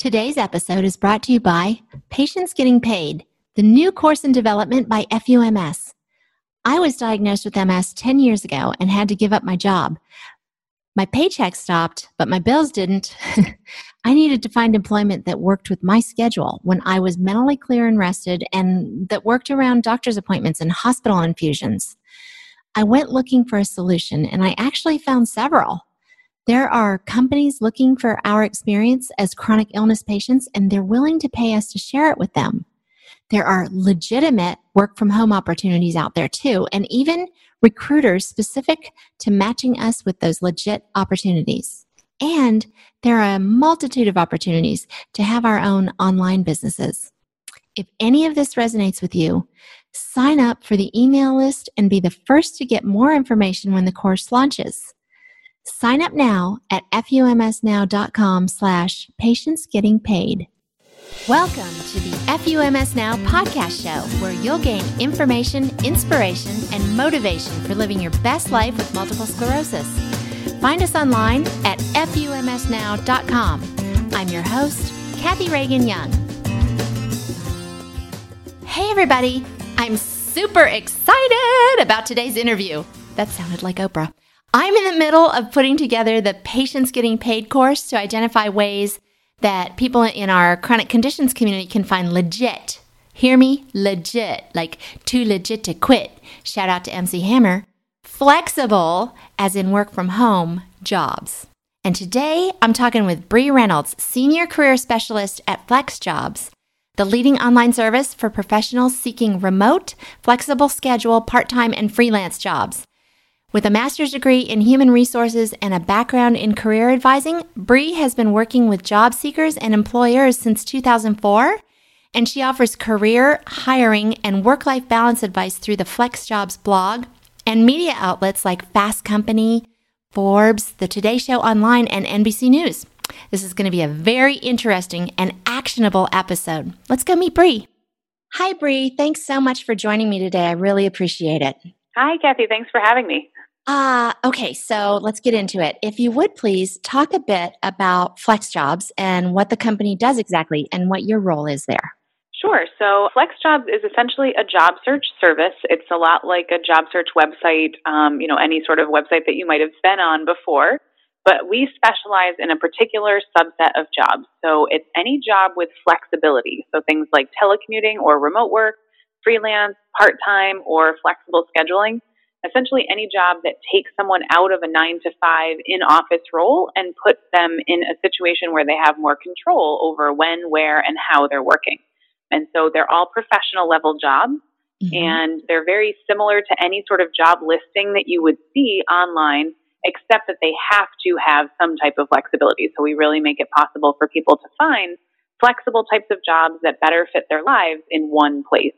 Today's episode is brought to you by Patients Getting Paid, the new course in development by FUMS. I was diagnosed with MS 10 years ago and had to give up my job. My paycheck stopped, but my bills didn't. I needed to find employment that worked with my schedule when I was mentally clear and rested and that worked around doctor's appointments and hospital infusions. I went looking for a solution and I actually found several. There are companies looking for our experience as chronic illness patients, and they're willing to pay us to share it with them. There are legitimate work from home opportunities out there too, and even recruiters specific to matching us with those legit opportunities. And there are a multitude of opportunities to have our own online businesses. If any of this resonates with you, sign up for the email list and be the first to get more information when the course launches. Sign up now at fumsnow.com slash patients getting paid. Welcome to the FUMS Now podcast show, where you'll gain information, inspiration, and motivation for living your best life with multiple sclerosis. Find us online at fumsnow.com. I'm your host, Kathy Reagan Young. Hey, everybody. I'm super excited about today's interview. That sounded like Oprah. I'm in the middle of putting together the Patients Getting Paid course to identify ways that people in our chronic conditions community can find legit, hear me, legit, like too legit to quit. Shout out to MC Hammer. Flexible, as in work from home, jobs. And today I'm talking with Bree Reynolds, Senior Career Specialist at FlexJobs, the leading online service for professionals seeking remote, flexible schedule, part time, and freelance jobs. With a master's degree in human resources and a background in career advising, Bree has been working with job seekers and employers since 2004, and she offers career, hiring, and work life balance advice through the FlexJobs blog and media outlets like Fast Company, Forbes, The Today Show Online, and NBC News. This is going to be a very interesting and actionable episode. Let's go meet Bree. Hi, Bree. Thanks so much for joining me today. I really appreciate it. Hi, Kathy. Thanks for having me. Uh, okay, so let's get into it. If you would please talk a bit about FlexJobs and what the company does exactly and what your role is there. Sure. So FlexJobs is essentially a job search service. It's a lot like a job search website, um, you know, any sort of website that you might have been on before. But we specialize in a particular subset of jobs. So it's any job with flexibility. So things like telecommuting or remote work, freelance, part time, or flexible scheduling essentially any job that takes someone out of a nine to five in office role and puts them in a situation where they have more control over when, where, and how they're working. And so they're all professional level jobs. Mm-hmm. And they're very similar to any sort of job listing that you would see online, except that they have to have some type of flexibility. So we really make it possible for people to find flexible types of jobs that better fit their lives in one place.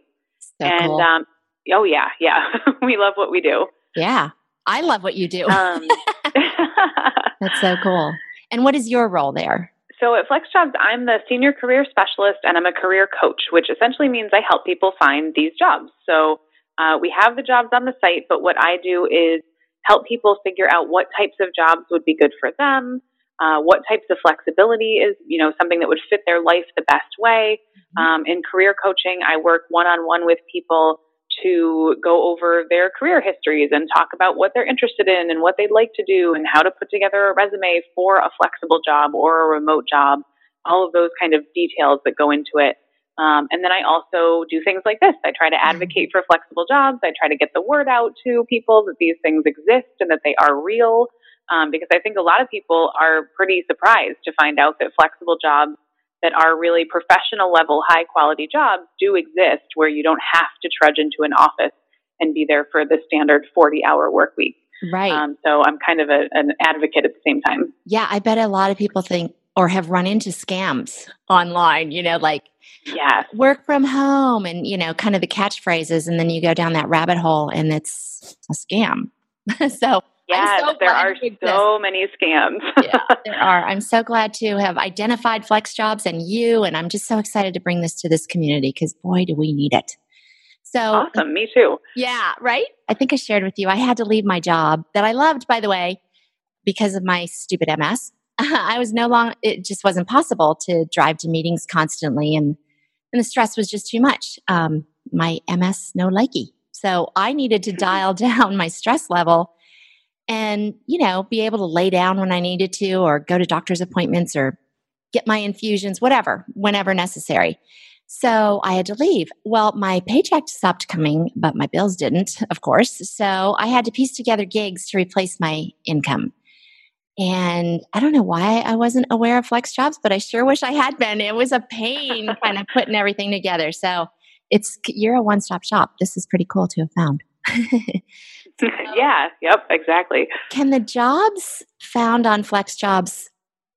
So and cool. um, Oh yeah, yeah. we love what we do. Yeah. I love what you do. Um, That's so cool. And what is your role there? So at FlexJobs, I'm the senior career specialist and I'm a career coach, which essentially means I help people find these jobs. So uh, we have the jobs on the site, but what I do is help people figure out what types of jobs would be good for them, uh, what types of flexibility is, you know, something that would fit their life the best way. Mm-hmm. Um, in career coaching, I work one on one with people to go over their career histories and talk about what they're interested in and what they'd like to do and how to put together a resume for a flexible job or a remote job, all of those kind of details that go into it. Um, and then I also do things like this. I try to mm-hmm. advocate for flexible jobs. I try to get the word out to people that these things exist and that they are real. Um, because I think a lot of people are pretty surprised to find out that flexible jobs that are really professional level, high quality jobs do exist where you don't have to trudge into an office and be there for the standard 40 hour work week. Right. Um, so I'm kind of a, an advocate at the same time. Yeah, I bet a lot of people think or have run into scams online, you know, like yes. work from home and, you know, kind of the catchphrases. And then you go down that rabbit hole and it's a scam. so Yes, so there are so many scams. yeah, there are. I'm so glad to have identified flex jobs and you, and I'm just so excited to bring this to this community because boy, do we need it. So awesome, me too. Yeah, right. I think I shared with you. I had to leave my job that I loved, by the way, because of my stupid MS. I was no longer, it just wasn't possible to drive to meetings constantly. And, and the stress was just too much. Um, my MS no likey. So I needed to dial down my stress level and, you know, be able to lay down when I needed to or go to doctor's appointments or get my infusions, whatever, whenever necessary. So I had to leave. Well, my paycheck stopped coming, but my bills didn't, of course. So I had to piece together gigs to replace my income. And I don't know why I wasn't aware of flex jobs, but I sure wish I had been. It was a pain kind of putting everything together. So it's you're a one-stop shop. This is pretty cool to have found. yeah, yep, exactly. Can the jobs found on flex jobs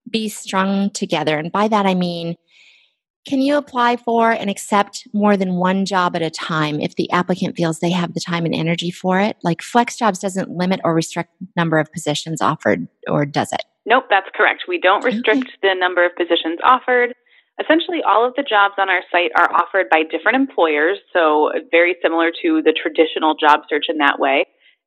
be strung together? And by that I mean can you apply for and accept more than one job at a time if the applicant feels they have the time and energy for it? Like Flex Jobs doesn't limit or restrict number of positions offered, or does it? Nope, that's correct. We don't restrict okay. the number of positions offered. Essentially, all of the jobs on our site are offered by different employers, so very similar to the traditional job search in that way.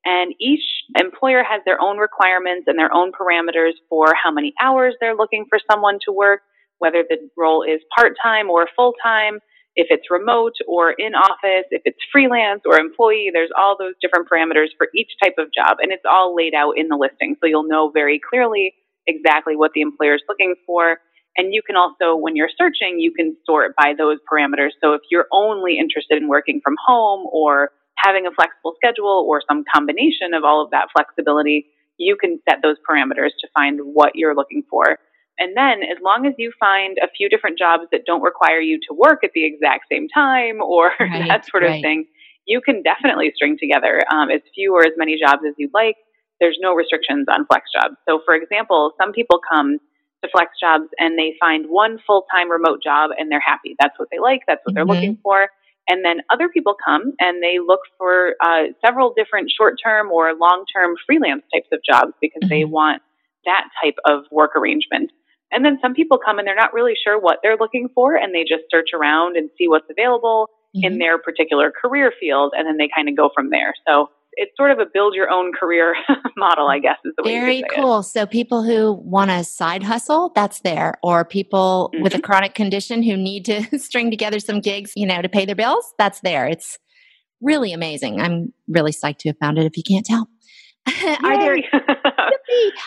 And each employer has their own requirements and their own parameters for how many hours they're looking for someone to work whether the role is part time or full time, if it's remote or in office, if it's freelance or employee, there's all those different parameters for each type of job, and it's all laid out in the listing. So you'll know very clearly exactly what the employer is looking for. And you can also, when you're searching, you can sort by those parameters. So if you're only interested in working from home or having a flexible schedule or some combination of all of that flexibility, you can set those parameters to find what you're looking for. And then, as long as you find a few different jobs that don't require you to work at the exact same time or right, that sort of right. thing, you can definitely string together um, as few or as many jobs as you'd like. There's no restrictions on flex jobs. So, for example, some people come to flex jobs and they find one full time remote job and they're happy. That's what they like, that's what mm-hmm. they're looking for. And then other people come and they look for uh, several different short term or long term freelance types of jobs because mm-hmm. they want that type of work arrangement. And then some people come and they're not really sure what they're looking for and they just search around and see what's available mm-hmm. in their particular career field and then they kind of go from there. So it's sort of a build your own career model, I guess is the way Very cool. It. So people who want a side hustle, that's there. Or people mm-hmm. with a mm-hmm. chronic condition who need to string together some gigs, you know, to pay their bills, that's there. It's really amazing. I'm really psyched to have found it if you can't tell. are there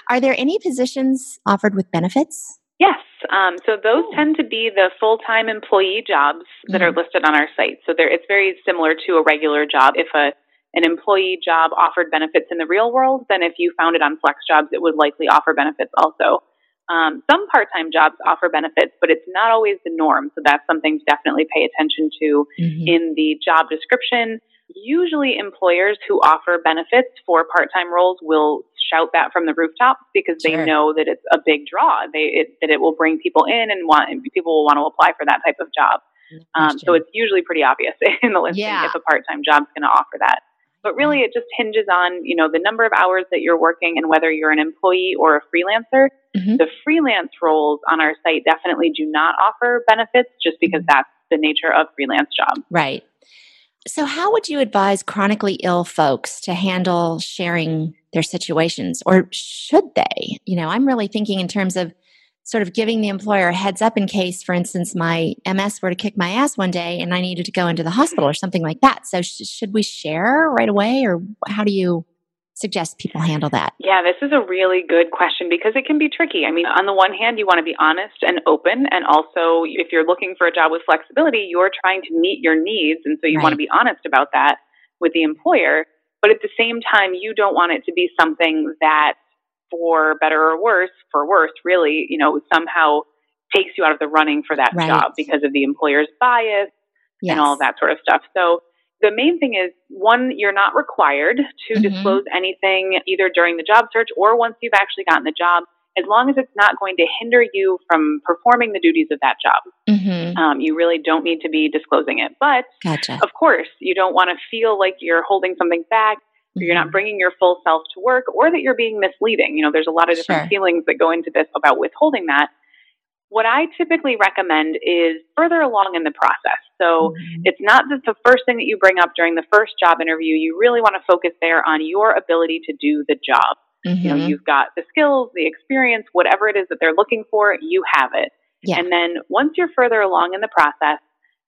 are there any positions offered with benefits? Yes. Um, so those oh. tend to be the full time employee jobs that mm-hmm. are listed on our site. So it's very similar to a regular job. If a an employee job offered benefits in the real world, then if you found it on Flex Jobs, it would likely offer benefits also. Um, some part time jobs offer benefits, but it's not always the norm. So that's something to definitely pay attention to mm-hmm. in the job description usually employers who offer benefits for part-time roles will shout that from the rooftops because sure. they know that it's a big draw. They it, that it will bring people in and want and people will want to apply for that type of job. Um, so it's usually pretty obvious in the listing yeah. if a part-time job is going to offer that. But really, it just hinges on you know the number of hours that you're working and whether you're an employee or a freelancer. Mm-hmm. The freelance roles on our site definitely do not offer benefits just because mm-hmm. that's the nature of freelance jobs. Right. So, how would you advise chronically ill folks to handle sharing their situations, or should they? You know, I'm really thinking in terms of sort of giving the employer a heads up in case, for instance, my MS were to kick my ass one day and I needed to go into the hospital or something like that. So, sh- should we share right away, or how do you suggest people handle that? Yeah, this is a really good question because it can be tricky. I mean, on the one hand, you want to be honest and open. And also, if you're looking for a job with flexibility, you're trying to meet your needs. And so you right. want to be honest about that with the employer. But at the same time, you don't want it to be something that, for better or worse, for worse, really, you know, somehow takes you out of the running for that right. job because of the employer's bias yes. and all that sort of stuff. So the main thing is one, you're not required to mm-hmm. disclose anything either during the job search or once you've actually gotten the job, as long as it's not going to hinder you from performing the duties of that job. Mm-hmm. Um, you really don't need to be disclosing it. But gotcha. of course, you don't want to feel like you're holding something back. Mm-hmm. You're not mm-hmm. bringing your full self to work, or that you're being misleading. You know, there's a lot of different sure. feelings that go into this about withholding that. What I typically recommend is further along in the process. So mm-hmm. it's not that the first thing that you bring up during the first job interview. You really want to focus there on your ability to do the job. Mm-hmm. You know, mm-hmm. you've got the skills, the experience, whatever it is that they're looking for, you have it. Yeah. And then once you're further along in the process,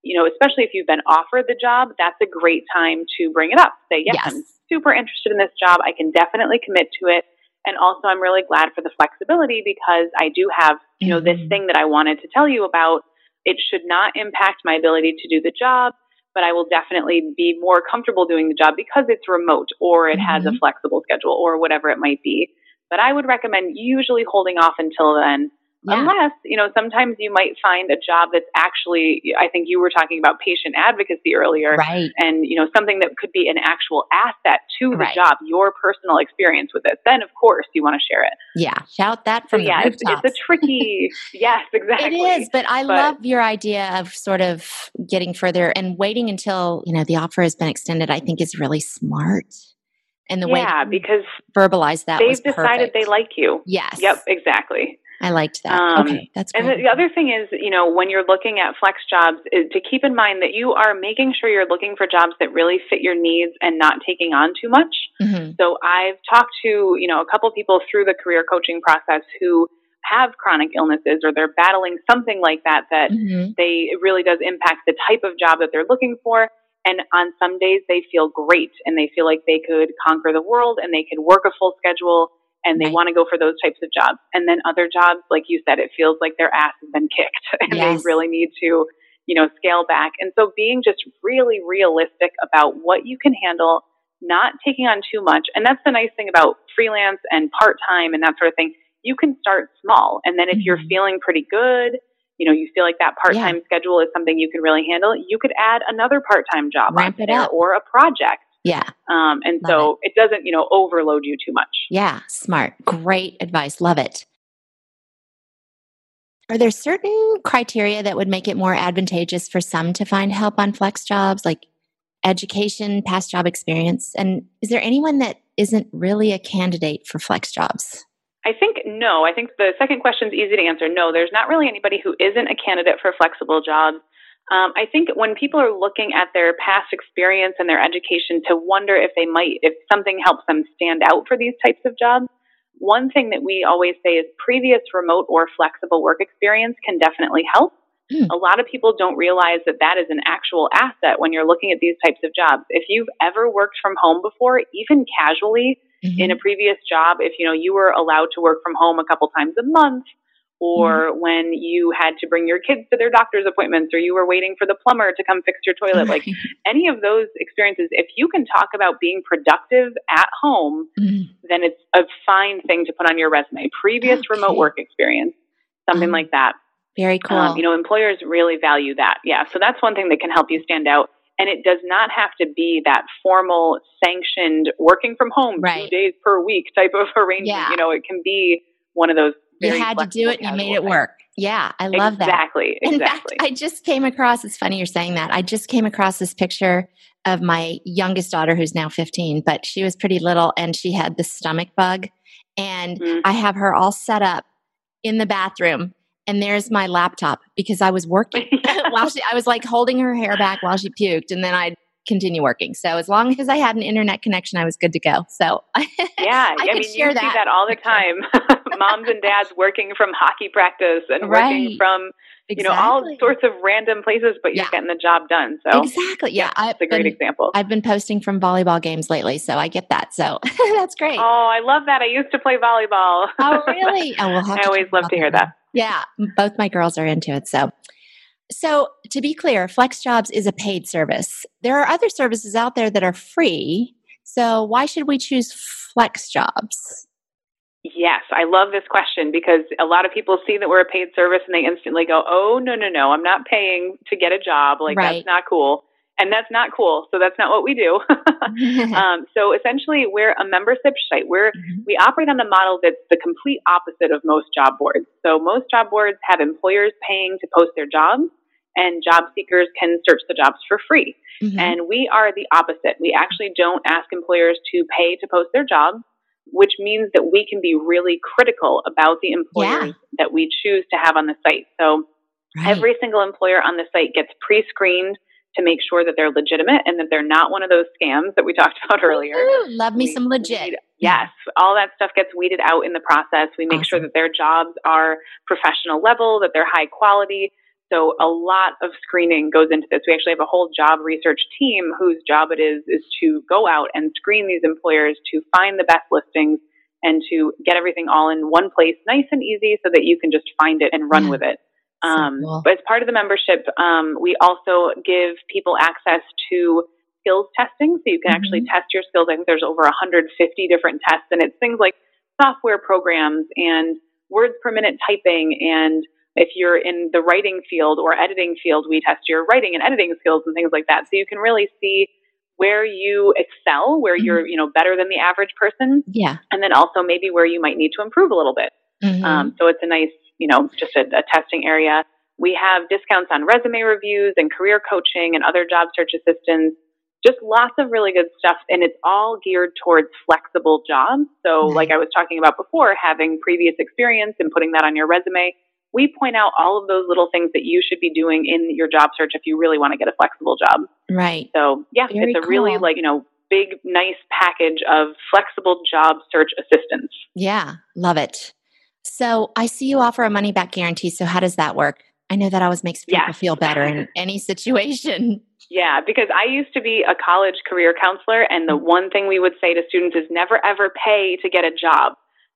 you know, especially if you've been offered the job, that's a great time to bring it up. Say, yes, yes. I'm super interested in this job. I can definitely commit to it. And also, I'm really glad for the flexibility because I do have, you know, mm-hmm. this thing that I wanted to tell you about. It should not impact my ability to do the job but I will definitely be more comfortable doing the job because it's remote or it mm-hmm. has a mm-hmm. flexible schedule or whatever it might be. But I would recommend usually holding off until then yeah. Unless, you know, sometimes you might find a job that's actually, I think you were talking about patient advocacy earlier. Right. And, you know, something that could be an actual asset to the right. job, your personal experience with it. Then, of course, you want to share it. Yeah. Shout that from so, yeah, it's, it's, a tricky, yes, exactly. It is. But I but, love your idea of sort of getting further and waiting until, you know, the offer has been extended, I think is really smart and the yeah, way because verbalize that they've decided they like you. Yes. Yep. Exactly. I liked that. Um, okay, that's great. And the, the, other thing is, you know, when you're looking at flex jobs, is to keep in mind that you are making sure you're looking for jobs that really fit your needs and not taking on too much. Mm-hmm. So I've talked to, you know, a couple people through the career coaching process who have chronic illnesses or they're battling something like that that mm-hmm. they it really does impact the type of job that they're looking for. And on some days they feel great and they feel like they could conquer the world and they could work a full schedule and they right. want to go for those types of jobs. And then other jobs, like you said, it feels like their ass has been kicked and yes. they really need to, you know, scale back. And so being just really realistic about what you can handle, not taking on too much. And that's the nice thing about freelance and part time and that sort of thing. You can start small. And then if mm-hmm. you're feeling pretty good, you know, you feel like that part time yeah. schedule is something you can really handle, you could add another part time job Ramp it up. or a project yeah. Um, and Love so it. it doesn't, you know, overload you too much. Yeah. Smart. Great advice. Love it. Are there certain criteria that would make it more advantageous for some to find help on flex jobs, like education, past job experience? And is there anyone that isn't really a candidate for flex jobs? I think no. I think the second question is easy to answer. No, there's not really anybody who isn't a candidate for flexible jobs. Um, I think when people are looking at their past experience and their education to wonder if they might, if something helps them stand out for these types of jobs, one thing that we always say is previous remote or flexible work experience can definitely help. Mm. A lot of people don't realize that that is an actual asset when you're looking at these types of jobs. If you've ever worked from home before, even casually mm-hmm. in a previous job, if you know you were allowed to work from home a couple times a month or mm-hmm. when you had to bring your kids to their doctor's appointments or you were waiting for the plumber to come fix your toilet like any of those experiences if you can talk about being productive at home mm-hmm. then it's a fine thing to put on your resume previous okay. remote work experience something um, like that very cool um, you know employers really value that yeah so that's one thing that can help you stand out and it does not have to be that formal sanctioned working from home right. two days per week type of arrangement yeah. you know it can be one of those you had to do it and you made it work. Yeah, I love exactly, that. Exactly. In fact, I just came across, it's funny you're saying that. I just came across this picture of my youngest daughter who's now 15, but she was pretty little and she had the stomach bug. And mm-hmm. I have her all set up in the bathroom. And there's my laptop because I was working while she, I was like holding her hair back while she puked. And then I'd continue working. So as long as I had an internet connection, I was good to go. So yeah, I, I mean, you that. see that all the time. Moms and dads working from hockey practice and right. working from Exactly. you know all sorts of random places but you're yeah. getting the job done so exactly yeah, yeah it's a great been, example i've been posting from volleyball games lately so i get that so that's great oh i love that i used to play volleyball oh really oh we'll i always love to hear that yeah both my girls are into it so so, to be clear, FlexJobs is a paid service. There are other services out there that are free. So, why should we choose FlexJobs? Yes, I love this question because a lot of people see that we're a paid service and they instantly go, "Oh, no, no, no, I'm not paying to get a job. Like right. that's not cool." And that's not cool. So that's not what we do. um, so essentially, we're a membership site. We're mm-hmm. we operate on a model that's the complete opposite of most job boards. So most job boards have employers paying to post their jobs, and job seekers can search the jobs for free. Mm-hmm. And we are the opposite. We actually don't ask employers to pay to post their jobs, which means that we can be really critical about the employers yeah. that we choose to have on the site. So right. every single employer on the site gets pre screened to make sure that they're legitimate and that they're not one of those scams that we talked about earlier. Love me we some legit. yes, all that stuff gets weeded out in the process. We make awesome. sure that their jobs are professional level, that they're high quality. So a lot of screening goes into this. We actually have a whole job research team whose job it is is to go out and screen these employers to find the best listings and to get everything all in one place, nice and easy, so that you can just find it and run with it. Um, so cool. But as part of the membership, um, we also give people access to skills testing. So you can mm-hmm. actually test your skills. I think there's over 150 different tests, and it's things like software programs and words per minute typing. And if you're in the writing field or editing field, we test your writing and editing skills and things like that. So you can really see where you excel, where mm-hmm. you're, you know, better than the average person. Yeah. And then also maybe where you might need to improve a little bit. Mm-hmm. Um, so it's a nice you know, just a, a testing area. We have discounts on resume reviews and career coaching and other job search assistance. Just lots of really good stuff. And it's all geared towards flexible jobs. So, like I was talking about before, having previous experience and putting that on your resume, we point out all of those little things that you should be doing in your job search if you really want to get a flexible job. Right. So, yeah, Very it's a cool. really like, you know, big, nice package of flexible job search assistance. Yeah, love it. So I see you offer a money back guarantee. So how does that work? I know that always makes people yes. feel better in any situation. Yeah, because I used to be a college career counselor, and the mm-hmm. one thing we would say to students is never ever pay to get a job.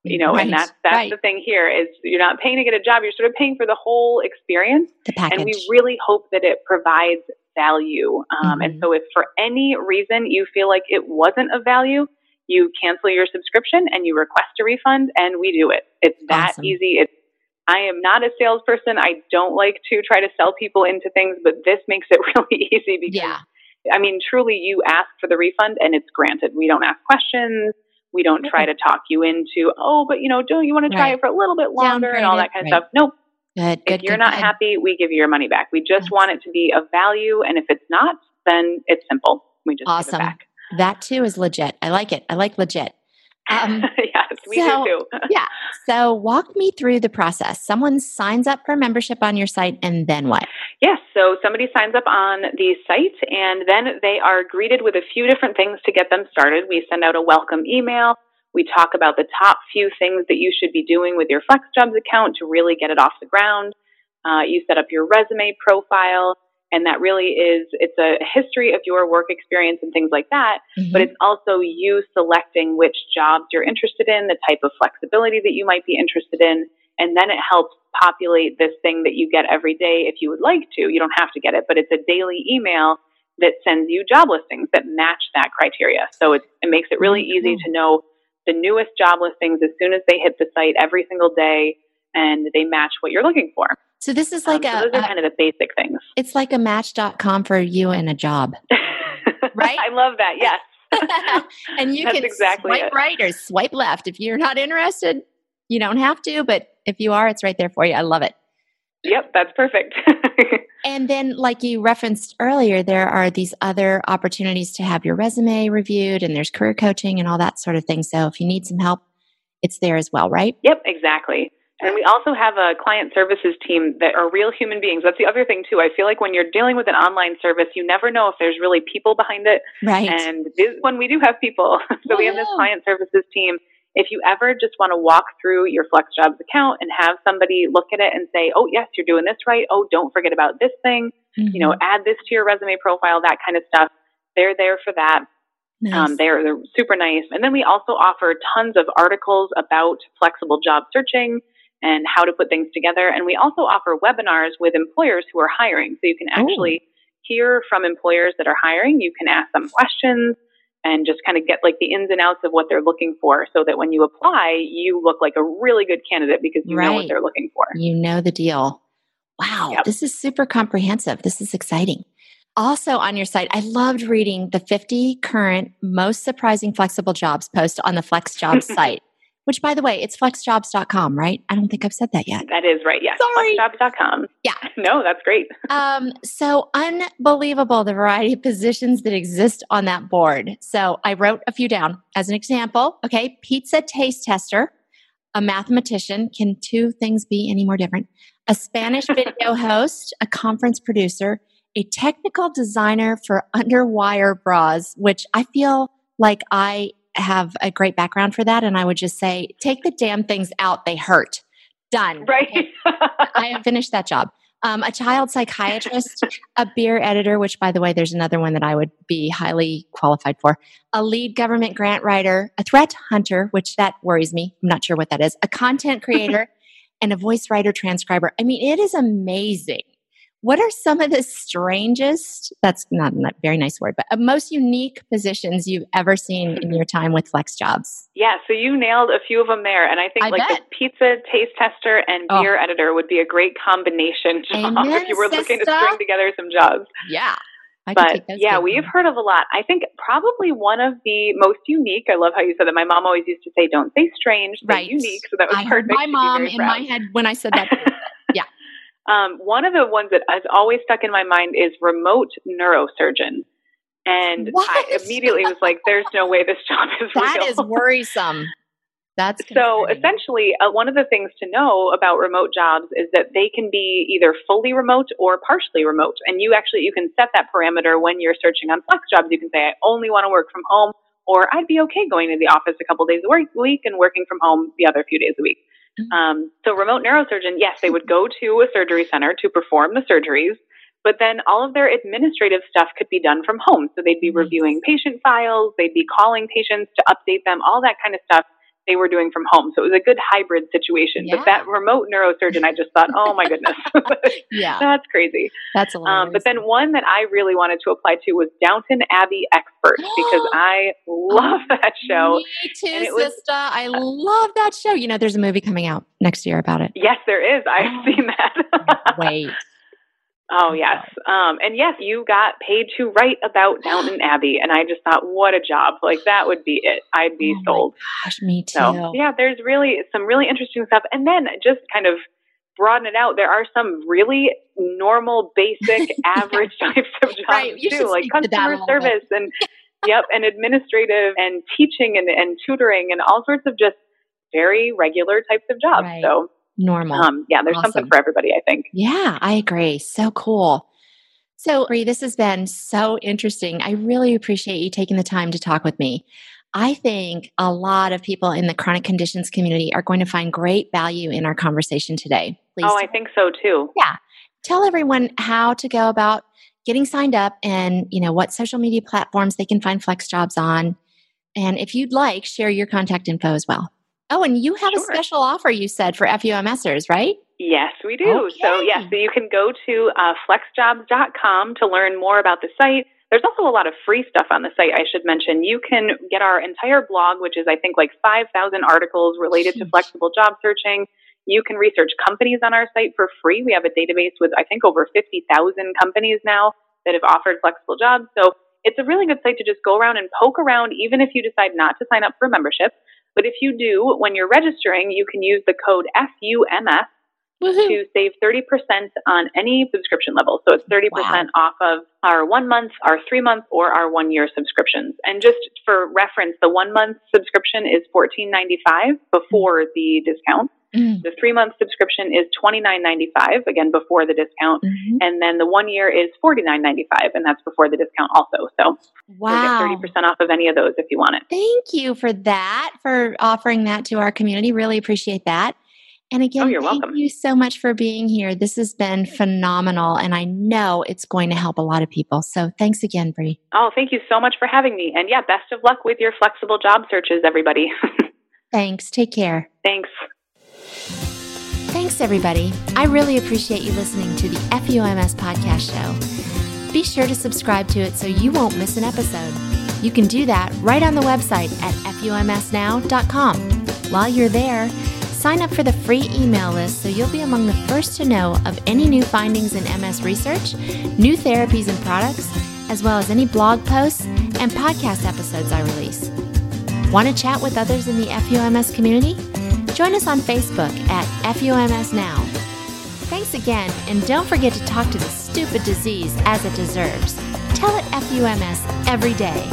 You know, right, and that's that's right. the thing here is you're not paying to get a job; you're sort of paying for the whole experience. The package. And we really hope that it provides value. Um, mm-hmm. And so, if for any reason you feel like it wasn't of value, you cancel your subscription and you request a refund and we do it. It's that awesome. easy. It's I am not a salesperson. I don't like to try to sell people into things, but this makes it really easy because yeah. I mean truly you ask for the refund and it's granted. We don't ask questions. We don't try to talk you into, oh, but you know, don't you want to try right. it for a little bit longer and all that kind of right. stuff? Nope. Good, good, if you're good, not happy, we give you your money back. We just want it to be of value, and if it's not, then it's simple. We just awesome. give it back. That too is legit. I like it. I like legit. Um, yes, we so, do too. yeah. So walk me through the process. Someone signs up for membership on your site, and then what? Yes. So somebody signs up on the site, and then they are greeted with a few different things to get them started. We send out a welcome email. We talk about the top few things that you should be doing with your FlexJobs account to really get it off the ground. Uh, you set up your resume profile. And that really is, it's a history of your work experience and things like that. Mm-hmm. But it's also you selecting which jobs you're interested in, the type of flexibility that you might be interested in. And then it helps populate this thing that you get every day if you would like to. You don't have to get it, but it's a daily email that sends you job listings that match that criteria. So it, it makes it really easy to know the newest job listings as soon as they hit the site every single day and they match what you're looking for. So this is like um, a, so those are kind of the basic things. It's like a match.com for you and a job. right? I love that. Yes. and you can exactly swipe it. right or swipe left. If you're not interested, you don't have to, but if you are, it's right there for you. I love it. Yep, that's perfect. and then, like you referenced earlier, there are these other opportunities to have your resume reviewed, and there's career coaching and all that sort of thing. So, if you need some help, it's there as well, right? Yep, exactly. And we also have a client services team that are real human beings. That's the other thing too. I feel like when you're dealing with an online service, you never know if there's really people behind it. Right. And this, when we do have people, so we have this client services team. If you ever just want to walk through your FlexJobs account and have somebody look at it and say, "Oh, yes, you're doing this right. Oh, don't forget about this thing. Mm-hmm. You know, add this to your resume profile, that kind of stuff." They're there for that. Nice. Um, they're, they're super nice. And then we also offer tons of articles about flexible job searching and how to put things together. And we also offer webinars with employers who are hiring. So you can actually Ooh. hear from employers that are hiring. You can ask them questions and just kind of get like the ins and outs of what they're looking for so that when you apply, you look like a really good candidate because you right. know what they're looking for. You know the deal. Wow, yep. this is super comprehensive. This is exciting. Also, on your site, I loved reading the 50 current most surprising flexible jobs post on the Flex Jobs site which by the way, it's flexjobs.com, right? I don't think I've said that yet. That is right. Yes. Sorry. Flexjobs.com. Yeah. No, that's great. um, so unbelievable the variety of positions that exist on that board. So I wrote a few down as an example. Okay. Pizza taste tester, a mathematician. Can two things be any more different? A Spanish video host, a conference producer, a technical designer for underwire bras, which I feel like I have a great background for that. And I would just say, take the damn things out. They hurt. Done. Right. I have finished that job. Um, a child psychiatrist, a beer editor, which by the way, there's another one that I would be highly qualified for, a lead government grant writer, a threat hunter, which that worries me. I'm not sure what that is, a content creator, and a voice writer transcriber. I mean, it is amazing what are some of the strangest, that's not a very nice word, but uh, most unique positions you've ever seen in your time with Flex Jobs? Yeah, so you nailed a few of them there. And I think I like bet. the pizza taste tester and Oh. beer editor would be a great combination job Amen, if you were looking to string together some jobs. Yeah. I But yeah, we've heard of a lot. I think probably one of the most unique. I love how you said that. My mom always used to say, "Don't say strange, say Right. unique." So that was I heard perfect. my mom in proud. my head when I said that. Um, one of the ones that has always stuck in my mind is remote neurosurgeon. And What? I immediately was like, there's no way this job is that real. is worrisome. That's so essentially, uh, one of the things to know about remote jobs is that they can be either fully remote or partially remote. And you actually, you can set that parameter when you're searching on flex jobs. You can say, I only want to work from home, or I'd be okay going to the office a couple days a week and working from home the other few days a week. Mhm. Um, so remote neurosurgeon, yes, they would go to a surgery center to perform the surgeries, but then all of their administrative stuff could be done from home. So they'd be reviewing patient files, they'd be calling patients to update them, all that kind of stuff they were doing from home. So it was a good hybrid situation. Yeah. But that remote neurosurgeon, I just thought, oh my goodness, yeah, that's crazy. that's a. Um, but then one that I really wanted to apply to was Downton Abbey Expert because I love that show. Me too, and it was- sister. I love that show. You know, there's a movie coming out next year about it. Yes, there is. I've Oh. seen that. Wait. Oh yes, um, and yes, you got paid to write about Downton Abbey, and I just thought, what a job! Like that would be it. I'd be Oh sold. Gosh, me too. So yeah, there's really some really interesting stuff, and then just kind of broaden it out. There are some really normal, basic, average types of jobs Right, too, like to customer service and yep, and administrative and teaching and, and tutoring and all sorts of just very regular types of jobs. Right. So Normal. um, yeah, there's Awesome. something for everybody. I think. Yeah, I agree. So cool. So, Bree, this has been so interesting. I really appreciate you taking the time to talk with me. I think a lot of people in the chronic conditions community are going to find great value in our conversation today. Please Oh, I think so too. Yeah. Tell everyone how to go about getting signed up and, you know, what social media platforms they can find Flex Jobs on. And if you'd like, share your contact info as well. Oh, and you have a special offer you said for FUMSers, right? Yes, we do. So, Okay. yes, so you can go to uh, flexjobs.com to learn more about the site. There's also a lot of free stuff on the site, I should mention. You can get our entire blog, which is, I think, like 5,000 articles related to flexible job searching. You can research companies on our site for free. We have a database with, I think, over 50,000 companies now that have offered flexible jobs. So, it's a really good site to just go around and poke around, even if you decide not to sign up for membership. But if you do, when you're registering, you can use the code FUMS Woohoo. to save 30% on any subscription level. So it's 30% off of our one month, our three month, or our one year subscriptions. And just for reference, the one month subscription is $14.95 before the discount. Mm. The three month subscription is $29.95, again, before the discount. Mhm. And then the one year is $49.95, and that's before the discount also. So Wow. 30% off of any of those if you want it. Thank you for that, for offering that to our community. Really appreciate that. And again, Oh, you're thank welcome. you so much for being here. This has been phenomenal, and I know it's going to help a lot of people. So thanks again, Bree. Oh, thank you so much for having me. And yeah, best of luck with your flexible job searches, everybody. Thanks. Take care. Thanks. Thanks, everybody. I really appreciate you listening to the FUMS podcast show. Be sure to subscribe to it so you won't miss an episode. You can do that right on the website at FUMSnow.com. While you're there, sign up for the free email list so you'll be among the first to know of any new findings in MS research, new therapies and products, as well as any blog posts and podcast episodes I release. Want to chat with others in the FUMS community? Join us on Facebook at FUMS Now. Thanks again, and don't forget to talk to the stupid disease as it deserves. Tell it FUMS every day.